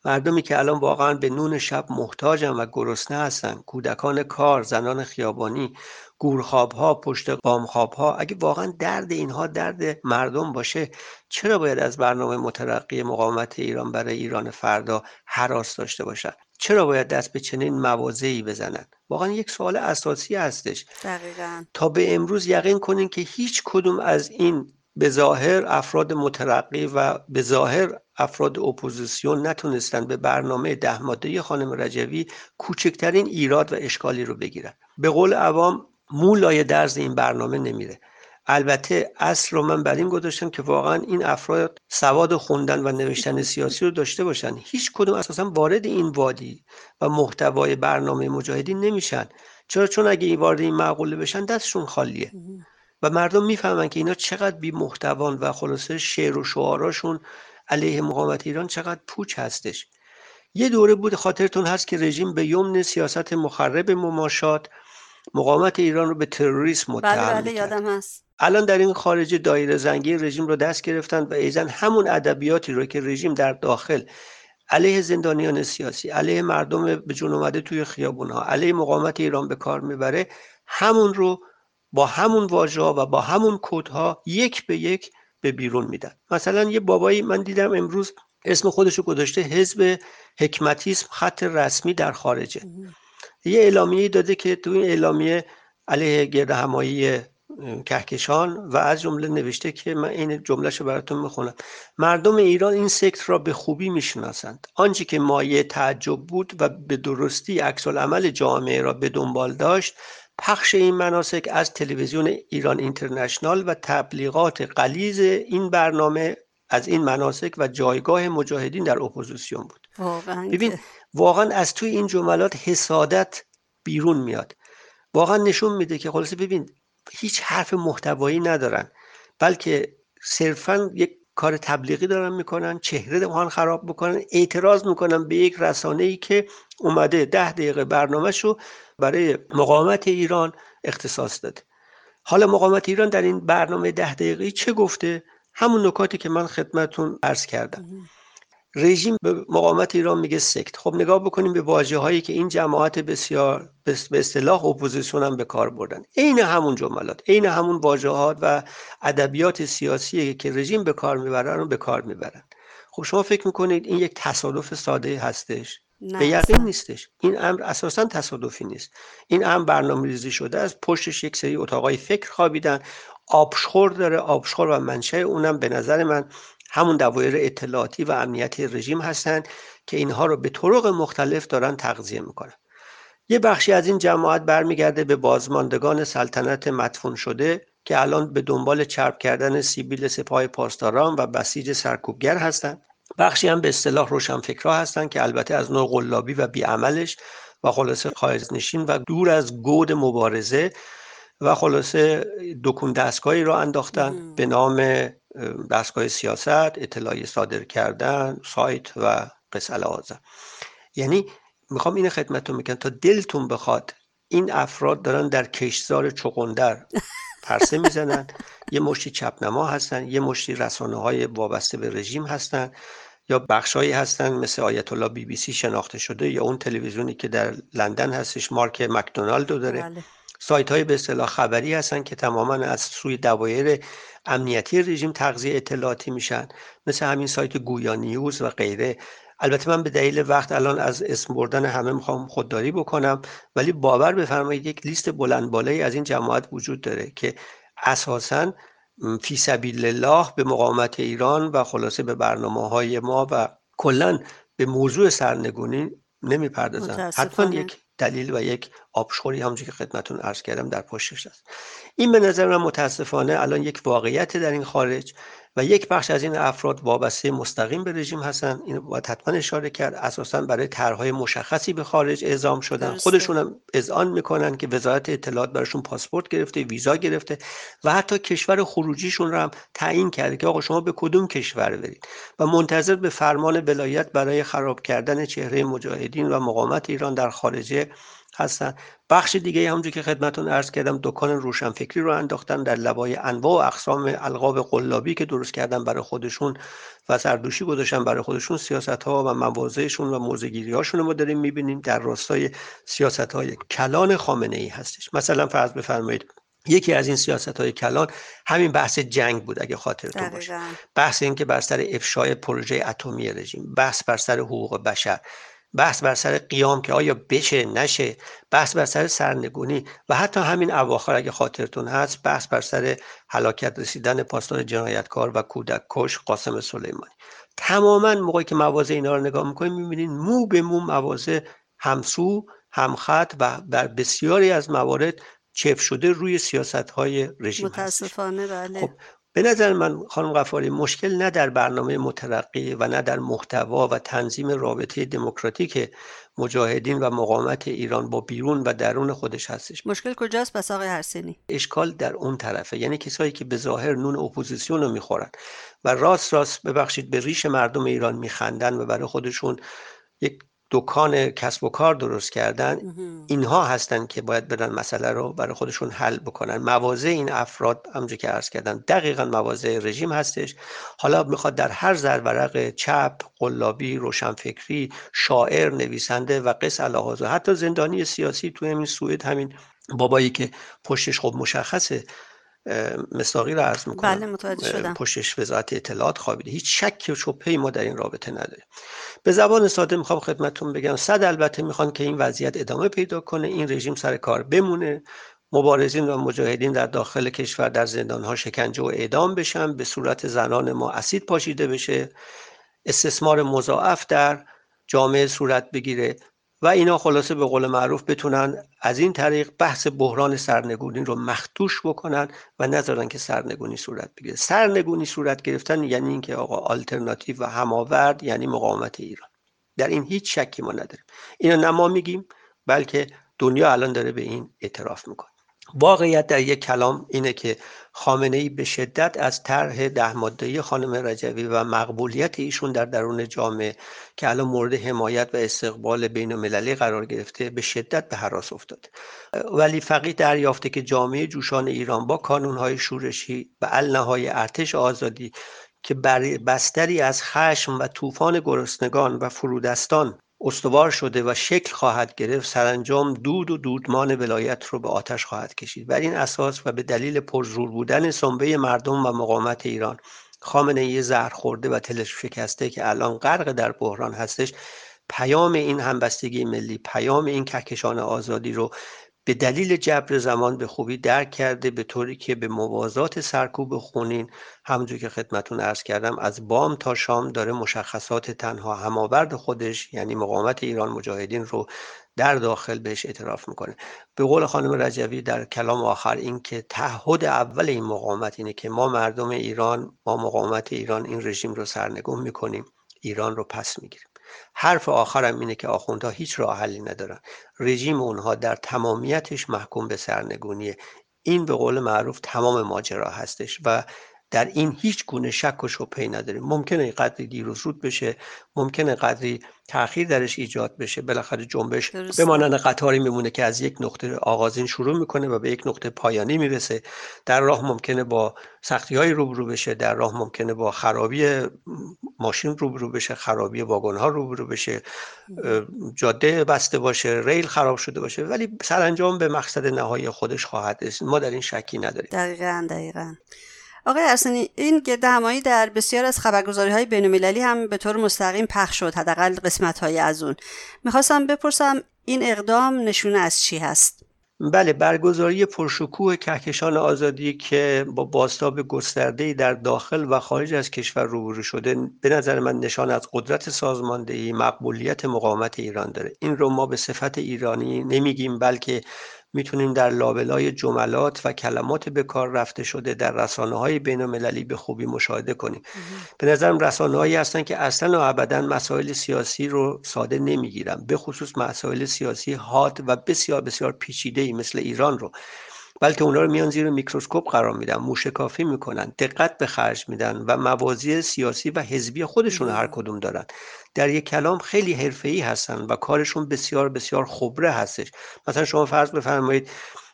مردمی که الان واقعا به نون شب محتاجن و گرسنه هستن. کودکان کار زنان خیابانی گورخواب ها پشت قامخواب ها اگه واقعا درد اینها درد مردم باشه چرا باید از برنامه مترقی مقاومت ایران برای ایران فردا حراس داشته باشن؟ چرا باید دست به چنین موازهی بزنن؟ واقعا یک سوال اساسی هستش. دقیقا. تا به امروز یقین کنین که هیچ کدوم از این به ظاهر افراد مترقی و به ظاهر افراد اپوزیسیون نتونستن به برنامه ده ماده خانم رجوی کوچکترین ایراد و اشکالی رو بگیرن. به قول عوام مولای درز این برنامه نمیره. البته اصل رو من بر این گذاشتم که واقعا این افراد سواد خوندن و نوشتن سیاسی رو داشته باشن. هیچ کدوم اساسا وارد این وادی و محتوای برنامه مجاهدین نمیشن. چرا؟ چون اگه این وارد این معقوله بشن دستشون خالیه. و مردم می‌فهمن که اینا چقدر بی محتوان و خلاصه شعر و شعاراشون علیه مقاومت ایران چقدر پوچ هستش. یه دوره بود خاطرتون هست که رژیم به یمن سیاست مخرب مماشات مقاومت ایران رو به تروریسم بله متهم بله می‌کرد. یادم هست. الان در این خارج دایره زنگی رژیم رو دست گرفتن و ایزن همون ادبیاتی رو که رژیم در داخل علیه زندانیان سیاسی علیه مردم به جون اومده توی خیابون ها علیه مقاومت ایران به کار می‌بره همون رو با همون واژه و با همون کودها یک به یک به بیرون میدن. مثلا یه بابایی من دیدم امروز اسم خودشو گذاشته حزب حکمتیسم خط رسمی در خارجه. یه اعلامیه داده که تو این اعلامیه علیه گرد همایی کهکشان و از جمله نوشته که من این جملهشو براتون می‌خونم. مردم ایران این سکت را به خوبی می‌شناسند. آنچه که مایه تعجب بود و به درستی عکس عمل جامعه را به دنبال داشت پخش این مناسک از تلویزیون ایران اینترنشنال و تبلیغات قلیز این برنامه از این مناسک و جایگاه مجاهدین در اپوزیسیون بود. واقعا ببین واقعا از توی این جملات حسادت بیرون میاد. واقعا نشون میده که خلاصه ببین هیچ حرف محتوایی ندارن بلکه صرفا یک کار تبلیغی دارن می‌کنن چهره دهان خراب می‌کنن اعتراض می‌کنن به یک رسانه ای که اومده ده دقیقه برنامهش رو برای مقاومت ایران اختصاص داده. حالا مقاومت ایران در این برنامه ده دقیقه چه گفته؟ همون نکاتی که من خدمتون عرض کردم. رژیم به مقاومت ایران میگه sect. خب نگاه بکنیم به واژه هایی که این جماعت بسیار به اصطلاح اپوزیسیون هم به کار بردن. عین همون جملات عین همون واژه‌هات و ادبیات سیاسی که رژیم به کار می‌بره رو به کار می‌برن. خب شما فکر می‌کنید این یک تصادف ساده هستش؟ نه. به یقین. نیستش. این امر اساسا تصادفی نیست. این امر برنامه ریزی شده از پشتش یک سری اتاقای فکر خوابیدن. آبشخور داره. آبشخور و منشأ اونم به نظر من همون دوایر اطلاعاتی و امنیتی رژیم هستن که اینها رو به طرق مختلف دارن تغذیه می‌کنن. یه بخشی از این جماعت برمیگرده به بازماندگان سلطنت مدفون شده که الان به دنبال چرب کردن سیبیل سپاه پاسداران و بسیج سرکوبگر هستند. بخشی هم به اصطلاح روشنفکرها هستند که البته از نوع قلابی و بیعملش و خلاصه خارجنشین و دور از گود مبارزه و خلاصه دکون دستگاهی را انداختن به نام دستگاه سیاست اطلاعی صادر کردن سایت و قصه العازم یعنی می‌خوام این خدمتتون می‌کنم تا دلتون بخواد این افراد دارن در کشتزار چقندر پرسه می‌زنن یه مشتی چپنما هستن یه مشتی رسانه های وابسته به رژیم هستن یا بخشهایی هستن مثل آیت الله بی بی سی شناخته شده یا اون تلویزیونی که در لندن هستش مارک مکدونالد رو داره. بله. سایت های به اصطلاح خبری هستن که تماما از سوی دوایر امنیتی رژیم تغذیه اطلاعاتی میشن. مثل همین سایت گویا نیوز و غیره. البته من به دلیل وقت الان از اسم بردن همه می‌خوام خودداری بکنم ولی باور بفرمایید یک لیست بلند بالایی از این جماعت وجود داره که اساسا فی سبیل الله به مقاومت ایران و خلاصه به برنامه های ما و کلا به موضوع سرنگونی نمی‌پردازن. حتما. یک دلیل و یک آبشخوری همونجور که خدمتون عرض کردم در پشتش هست. این به نظر من متاسفانه الان یک واقعیت در این خارج و یک بخش از این افراد وابسته مستقیم به رژیم هستن این باید حتما اشاره کرد اساسا برای طرحهای مشخصی به خارج اعزام شدن. درسته. خودشون هم اذعان می‌کنن که وزارت اطلاعات براشون پاسپورت گرفته ویزا گرفته و حتی کشور خروجیشون رو هم تعیین کرده که آقا شما به کدوم کشور برید؟ و منتظر به فرمان ولایت برای خراب کردن چهره مجاهدین و مقاومت ایران در خارجه هستن. بخش دیگه همونجور که خدمتون عرض کردم دکان روشنفکری رو انداختن در لبای انواع و اقسام القاب قلابی که درست کردن برای خودشون و سردوشی گذاشتن برای خودشون سیاست ها و مواضعشون و موزگیری هاشون رو ما داریم می‌بینیم. در راستای سیاست های کلان خامنه ای هستش. مثلا فرض بفرمایید یکی از این سیاست های کلان همین بحث جنگ بود اگه خاطرتون باشه. بحث این که بر سر افشای پروژه اتمی رژیم بحث بر سر حقوق بشر. بحث بر سر قیام که آیا بشه نشه بحث بر سر سرنگونی و حتی همین اواخر اگه خاطرتون هست بحث بر سر هلاکت رسیدن پاسدار جنایتکار و کودک کش قاسم سلیمانی تماما موقعی که مواضع اینا رو نگاه می‌کنیم می‌بینید مو به مو مواضع همسو همخط و در بسیاری از موارد چفت شده روی سیاست های رژیم. متاسفانه بله خب به نظر من خانم غفاری مشکل نه در برنامه مترقی و نه در محتوا و تنظیم رابطه دموکراتیک مجاهدین و مقاومت ایران با بیرون و درون خودش هستش. مشکل کجاست پس آقای هرسینی اشکال در اون طرفه یعنی کسایی که به ظاهر نون اپوزیسیون رو می‌خورن و راست راست ببخشید به ریش مردم ایران میخندن و برای خودشون یک دکان کسب و کار درست کردن اینها هستن که باید برن مسئله رو برای خودشون حل بکنن. مواضع این افراد همونجور که عرض کردن دقیقا مواضع رژیم هستش. حالا می‌خواد در هر زرورق چپ قلابی روشنفکری شاعر نویسنده و قص الهاز حتی زندانی سیاسی تو همین سوئد همین بابایی که پشتش خب مشخصه اه، مصداقی رو عرض می‌کنم. بله متوجه شدم. پشتش وزارت اطلاعات خوابیده. هیچ شک و شبهه‌ای ما در این رابطه نداریم. به زبان ساده می‌خوام خدمتتون بگم صد البته می‌خوان که این وضعیت ادامه پیدا کنه این رژیم سر کار بمونه. مبارزین و مجاهدین در داخل کشور در زندانها شکنجه و اعدام بشن به صورت زنان ما اسید پاشیده بشه. استثمار مضاعف در جامعه صورت بگیره. و اینا خلاصه به قول معروف بتونن از این طریق بحث بحران سرنگونی رو مختوش بکنن و نذارن که سرنگونی صورت بگیره. سرنگونی صورت گرفتن یعنی اینکه آقا آلترناتیو و هماورد یعنی مقاومت ایران. در این هیچ شکی ما نداریم. اینو نه ما میگیم بلکه دنیا الان داره به این اعتراف می‌کنه. واقعیت در یک کلام اینه که خامنه ای به شدت از طرح ده ماده‌ای خانم رجوی و مقبولیت ایشون در درون جامعه که الان مورد حمایت و استقبال بین المللی قرار گرفته به شدت به حراس افتاده ولی فقیه دریافته که جامعه جوشان ایران با کانونهای شورشی و النهای ارتش آزادی که بر بستری از خشم و طوفان گرسنگان و فرودستان استوار شده و شکل خواهد گرفت سرانجام دود و دودمان ولایت رو به آتش خواهد کشید. بر این اساس و به دلیل پرزور بودن سنبه مردم و مقاومت ایران خامنه ای زهر خورده و تلش شکسته که الان غرق در بحران هستش پیام این همبستگی ملی پیام این کهکشان آزادی رو به دلیل جبر زمان به خوبی درک کرده به طوری که به موازات سرکوب خونین همونجور که خدمتون عرض کردم از بام تا شام داره مشخصات تنها هماورد خودش یعنی مقاومت ایران مجاهدین رو در داخل بهش اعتراف می‌کنه. به قول خانم رجوی در کلام آخر این که تعهد اول این مقاومت اینه که ما مردم ایران ما مقاومت ایران این رژیم رو سرنگون می‌کنیم ایران رو پس می‌گیریم. حرف آخرم اینه که آخوندها هیچ راه حلی ندارن. رژیم اونها در تمامیتش محکوم به سرنگونیه. این به قول معروف تمام ماجرا هستش و در این هیچ گونه شک و شبهه‌ای نداریم. ممکنه قدری دیر و زود بشه ممکنه قدری تاخیر درش ایجاد بشه. بالاخره جنبش. به مانند قطاری میمونه که از یک نقطه آغازین شروع می‌کنه و به یک نقطه پایانی می‌رسه. در راه ممکنه با سختی های روبرو بشه در راه ممکنه با خرابی ماشین روبرو بشه خرابی واگن ها روبرو بشه. جاده بسته باشه ریل خراب شده باشه. ولی سرانجام به مقصد نهایی خودش خواهد رسید. ما در این شکی نداریم. دقیقا دقیقا. آقای ارسنی این گرد همایی در بسیار از خبرگزاری های بین المللی هم به طور مستقیم پخش شد حداقل قسمت های از اون. می‌خواستم بپرسم این اقدام نشونه از چی هست؟ بله برگزاری پرشکوه کهکشان آزادی که با بازتاب گسترده‌ای در داخل و خارج از کشور روبرو شده به نظر من نشان از قدرت سازماندهی مقبولیت مقاومت ایران داره. این رو ما به صفت ایرانی نمیگیم بلکه می‌تونیم در لابلای جملات و کلمات به کار رفته شده در رسانه های بین المللی به خوبی مشاهده کنیم. به نظرم رسانه هایی هستن که اصلا و ابدا مسائل سیاسی رو ساده نمی‌گیرن به خصوص مسائل سیاسی حاد و بسیار بسیار پیچیده ای مثل ایران رو. بلکه اونا رو میان زیر میکروسکوپ قرار میدن موشکافی می‌کنن دقت به خرج میدن و موازی سیاسی و حزبی خودشون هر کدوم دارن. در یک کلام خیلی حرفه‌ای هستن و کارشون بسیار بسیار خبره هستش. مثلا شما فرض بفرمایید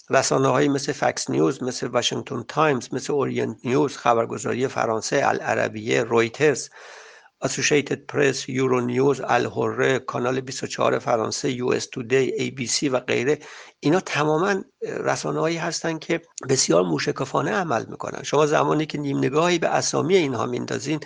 رسانه هایی مثل فکس نیوز مثل واشنگتن تایمز مثل اورینت نیوز خبرگزاری فرانسه العربیه رویترز اسوشیتد پرس یورو نیوز الحره کانال 24 فرانسه یو اس تودی ای بی سی و غیره. اینا تماما رسانه هایی هستن که بسیار موشکافانه عمل می‌کنن. شما زمانی که نیم نگاهی به اسامی اینها میندازین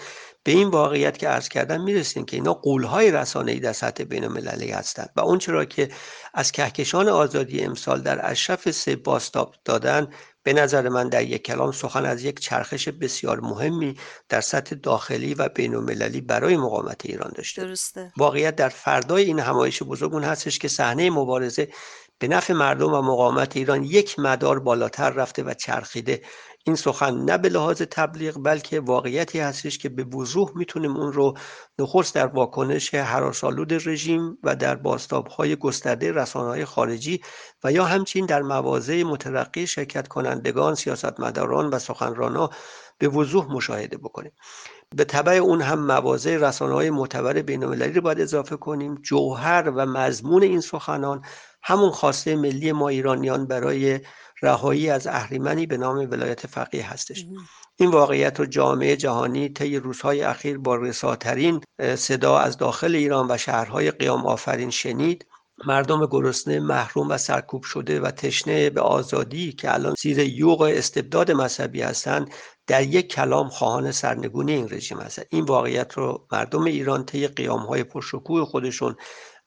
به این واقعیت که عرض کردم می‌رسیم که اینا غولهای رسانه‌ای در سطح بین المللی هستند و اون چه را که از کهکشان آزادی امسال در اشرف سه باستاب دادن به نظر من در یک کلام سخن از یک چرخش بسیار مهمی در سطح داخلی و بین المللی برای مقاومت ایران داشته. درسته. واقعیت در فردای این همایش بزرگ اون هستش که صحنه مبارزه به نفع مردم و مقاومت ایران یک مدار بالاتر رفته و چرخیده. این سخن نه به لحاظ تبلیغ بلکه واقعیتی هستش که به وضوح می‌تونیم اون رو نخست در واکنش حراسالود رژیم و در باستابهای گسترده رسانه‌های خارجی و یا همچنین در مواضع مترقی شرکت کنندگان سیاستمداران و سخنرانان به وضوح مشاهده بکنیم. به طبع اون هم مواضع رسانه های معتبر بین المللی رو باید اضافه کنیم. جوهر و مضمون این سخنان همون خواسته ملی ما ایرانیان برای رهایی از اهریمنی به نام ولایت فقیه هستش. این واقعیت رو جامعه جهانی طی روزهای اخیر با رساترین صدا از داخل ایران و شهرهای قیام آفرین شنید. مردم گرسنه محروم و سرکوب شده و تشنه به آزادی که الان زیر یوغ استبداد مذهبی هستند در یک کلام خواهان سرنگونی این رژیم هستند. این واقعیت رو مردم ایران طی قیامهای پرشکوه خودشون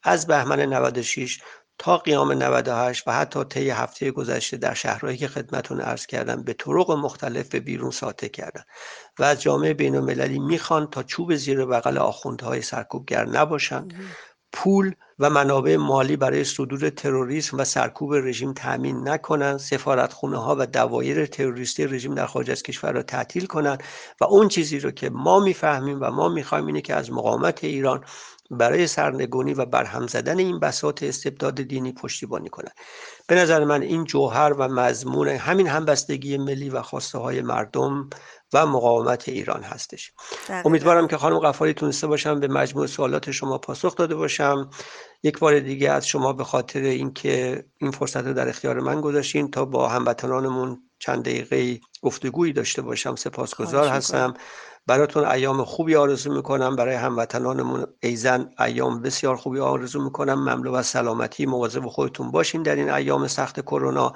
از بهمن 96 تا قیام 98 و حتی طی هفته گذشته در شهرهایی که خدمتون عرض کردم به طرق مختلف به بیرون ساطع کردن و از جامعه بین المللی می‌خوان تا چوب زیر بغل آخوندهای سرکوبگر نباشند. پول و منابع مالی برای صدور تروریسم و سرکوب رژیم تأمین نکنند. سفارتخونه ها و دوایر تروریستی رژیم در خارج از کشور را تعطیل کنند. و اون چیزی رو که ما می‌فهمیم و ما می‌خوایم اینه که از مقاومت ایران برای سرنگونی و برهم زدن این بساط استبداد دینی پشتیبانی کنند به نظر من این جوهر و مضمون همین همبستگی ملی و خواسته های مردم و مقاومت ایران هستش. دقیقاً. امیدوارم که خانم قفاری تونسته باشم به مجموع سوالات شما پاسخ داده باشم. یک بار دیگه از شما به خاطر اینکه این فرصت رو در اختیار من گذاشتین تا با هموطنانمون چند دقیقه گفتگویی داشته باشم. سپاسگزار هستم. براتون ایام خوبی آرزو می‌کنم. برای هموطنانمون ایزن ایام بسیار خوبی آرزو می‌کنم. مملو از سلامتی. مواظب خودتون باشین در این ایام سخت کرونا.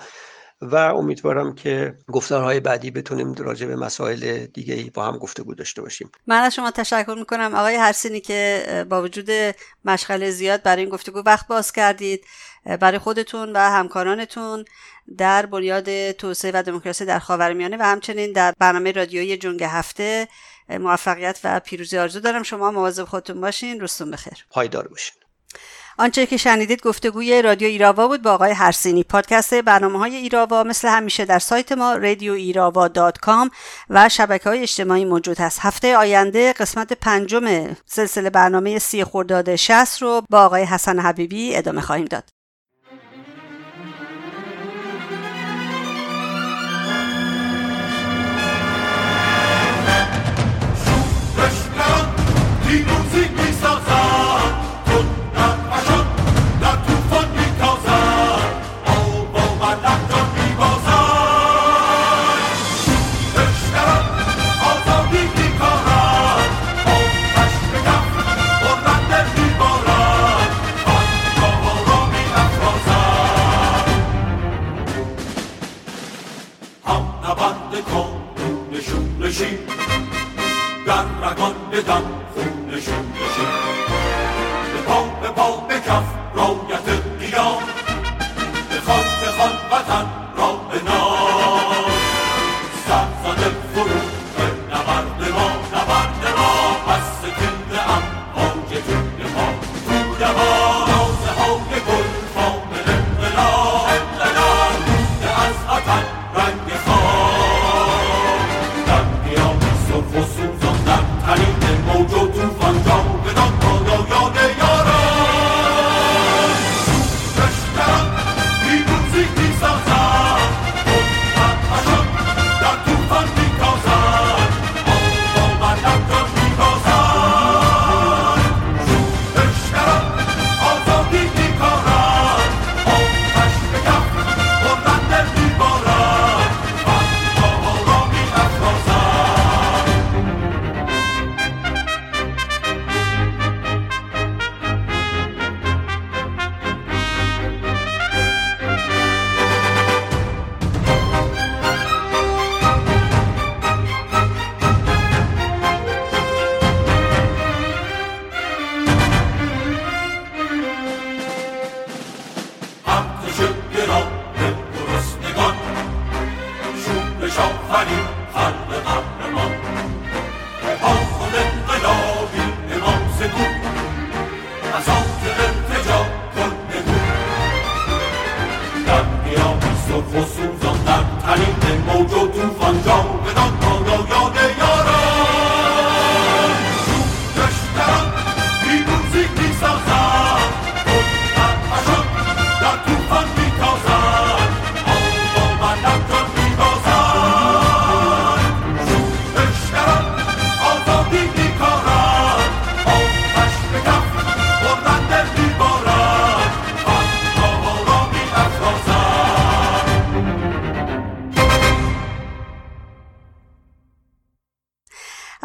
و امیدوارم که گفتارهای بعدی بتونیم راجع به مسائل دیگه با هم گفتگو داشته باشیم. من از شما تشکر می‌کنم. آقای هرسینی که با وجود مشغله زیاد برای این گفتگو وقت باز کردید برای خودتون و همکارانتون در بنیاد توسعه و دموکراسی در خاورمیانه و همچنین در برنامه رادیویی جنگ هفته موفقیت و پیروزی آرزو دارم. شما مواظب خودتون باشین. روزتون بخیر. پایدار باشین. آنچه که شنیدید گفتگوی رادیو ایراوا بود با آقای هرسینی پادکست برنامه های ایراوا مثل همیشه در سایت ما رادیو ایراوا دات کام و شبکه های اجتماعی موجود هست هفته آینده قسمت پنجم سلسله برنامه سی خرداد 60 رو با آقای حسن حبیبی ادامه خواهیم داد.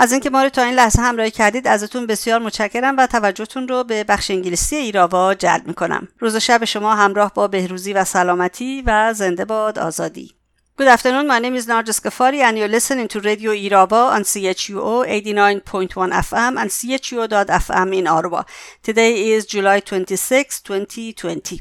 از اینکه ما رو تا این لحظه همراهی کردید ازتون بسیار متشکرم و توجهتون رو به بخش انگلیسی ایراوا جلب می‌کنم روز و شب شما همراه با بهروزی و سلامتی و زنده باد آزادی Good afternoon. My name is Narges Ghaffari, and you're listening to Radio Irava on CHUO 89.1 FM and CHUO.FM in Ottawa. Today is July 26, 2020.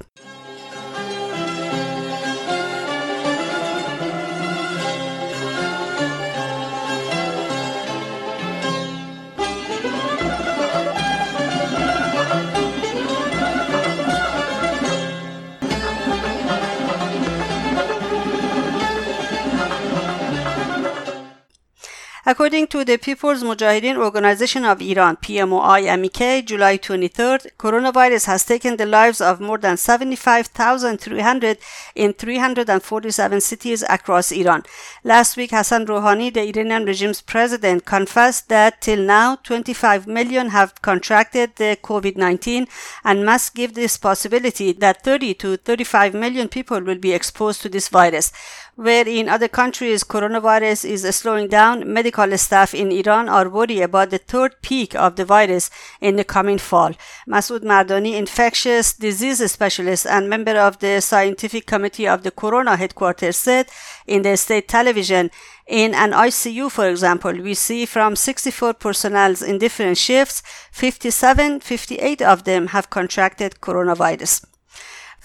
According to the People's Mujahideen Organization of Iran, PMOI MEK, July 23rd, coronavirus has taken the lives of more than 75,300 in 347 cities across Iran. Last week, Hassan Rouhani, the Iranian regime's president, confessed that till now 25 million have contracted the COVID-19 and must give this possibility that 30 to 35 million people will be exposed to this virus where in other countries coronavirus is slowing down, medical staff in Iran are worried about the third peak of the virus in the coming fall. Masoud Mardani, infectious disease specialist and member of the scientific committee of the Corona headquarters, said in the state television, in an ICU, for example, we see from 64 personnel in different shifts, 57, 58 of them have contracted coronavirus.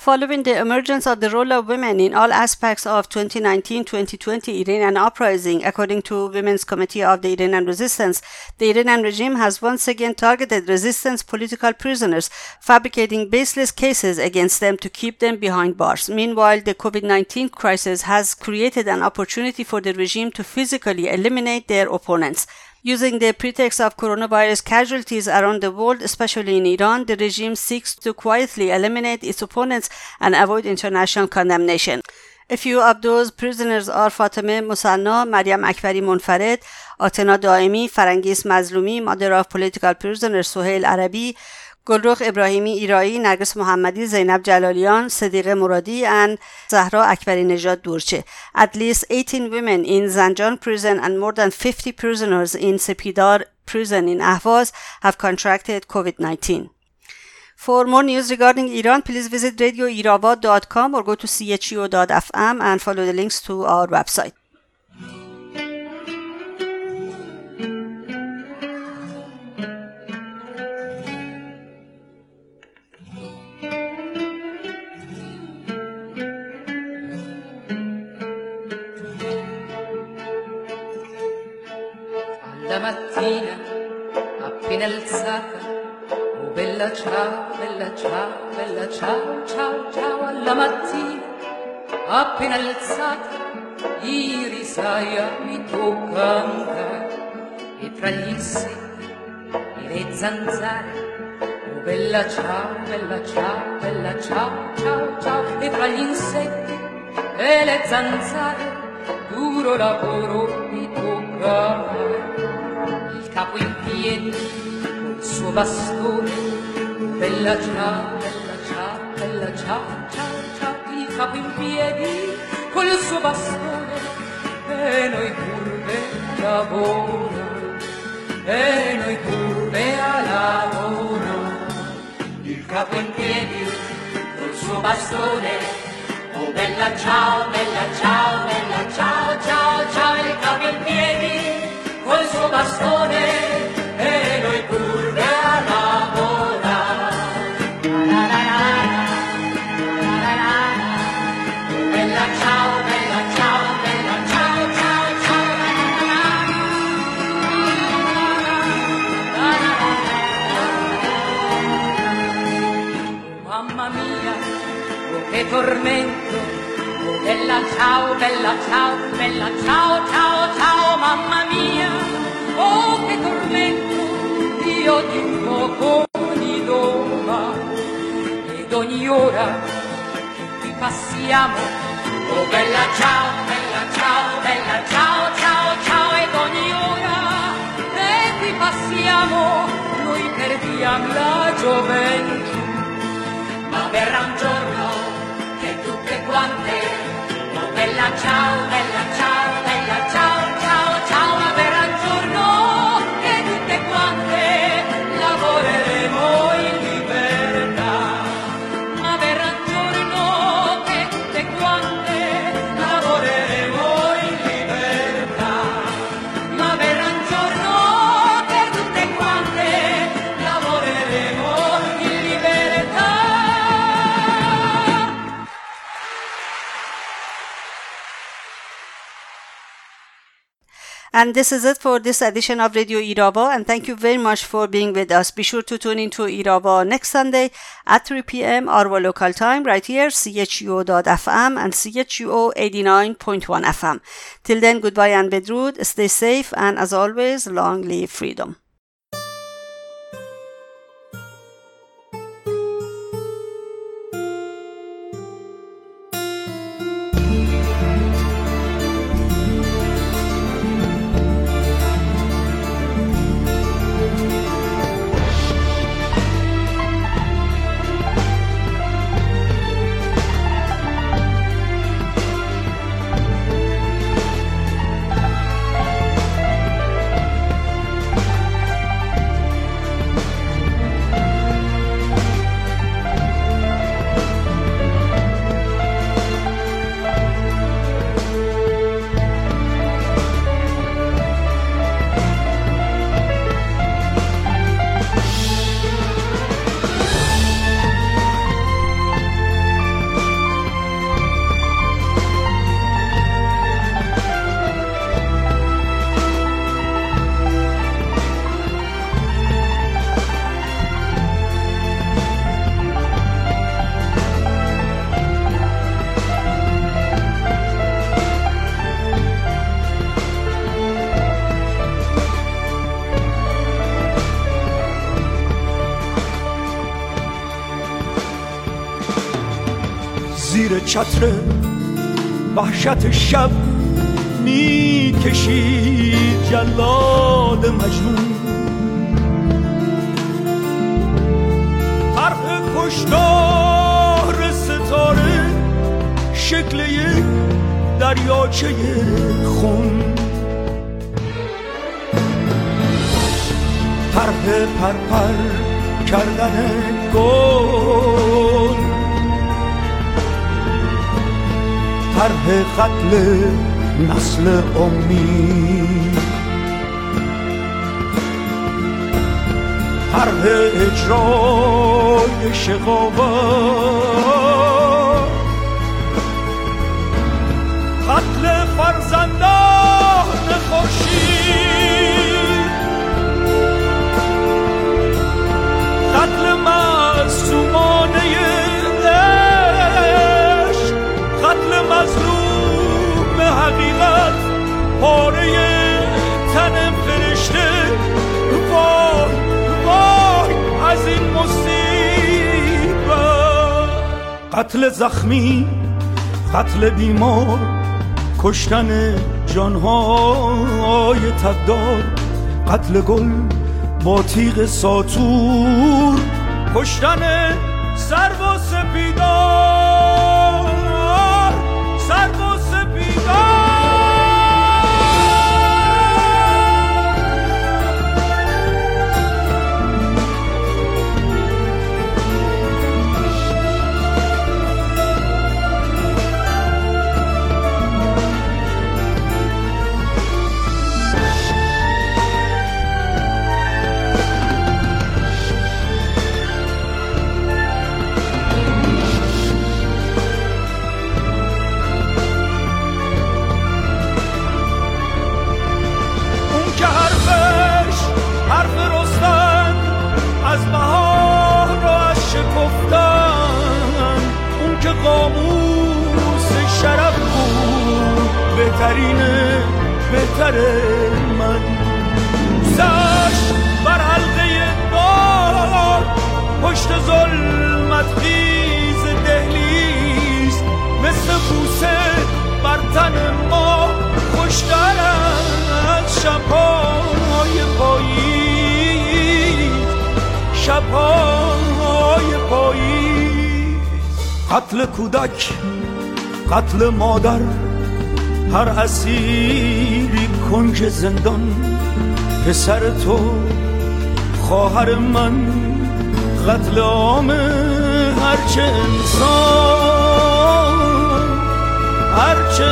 Following the emergence of the role of women in all aspects of 2019-2020 Iranian uprising, according to Women's Committee of the Iranian Resistance, the Iranian regime has once again targeted resistance political prisoners, fabricating baseless cases against them to keep them behind bars. Meanwhile, the COVID-19 crisis has created an opportunity for the regime to physically eliminate their opponents. Using the pretext of coronavirus casualties around the world, especially in Iran, the regime seeks to quietly eliminate its opponents and avoid international condemnation. A few of those prisoners are Fatemeh Musanna, Maryam Akbari Monfared, Atena Daimi, Farangis Mazlumi, mother of political prisoner Suhail Arabi, گلرخ ابراهیمی ایرایی، نرگس محمدی، زینب جلالیان، صدیق مرادی and زهرا اکبری نژاد دورچه. At least 18 women in Zanjan prison and more than 50 prisoners in Sepidar prison in Ahvaz have contracted COVID-19. For more news regarding Iran, please visit radioirava.com or go to chio.fm and follow the links to our website. La mattina appena alzata. Oh bella ciao bella ciao bella ciao ciao ciao alla mattina. Appena alzata irisaia mi tocca andare. E tra gli insetti e le zanzare. Oh bella ciao bella ciao bella ciao ciao ciao. E tra gli insetti e le zanzare duro lavoro capo in piedi col suo bastone. Bella ciao bella ciao bella ciao ciao ciao il capo in piedi col suo bastone. E noi curve a lavoro e noi curve a lavoro. Il capo in piedi col suo bastone. Oh bella ciao, bella ciao, bella ciao, ciao, ciao, il capo in piedi col suo bastone e noi curve a. La, la, la, la, la, Oh, bella ciao, bella ciao, bella ciao, ciao, ciao, Mamma mia, oh che tormento, oh bella ciao, bella ciao, bella ciao, ciao, ciao, mamma mia, che tormento, io un poco ogni doma, ed ogni ora che qui passiamo, oh bella ciao, bella ciao, bella ciao, ciao, ciao, ed ogni ora che qui passiamo, noi perdiamo la gioventù. Ma verrà un giorno che tutte quante, oh bella ciao, bella ciao, And this is it for this edition of Radio Irava. And thank you very much for being with us. Be sure to tune in to Irava next Sunday at 3 p.m. our local time right here, chuo.fm and chuo 89.1 FM. Till then, goodbye and bedrood. Stay safe. And as always, long live freedom. زیر چتر وحشت شب می‌کشید جلاد مجنون. طرح کشتار ستاره شکل یک دریاچه خون. طرح پرپر کردن گل طرح قتل نسل امید. طرح اجرای شقاوت قتل فرزندان خورشید. پاره تن فرشته. وای وای از این مصیبت. قتل زخمی قتل بیمار کشتن جانهای تبدار قتل گل با تیغ ساتور. کشتن سرو و سپیدار. کنج زندان پسر تو خواهر من قتل عام هرچه انسان هرچه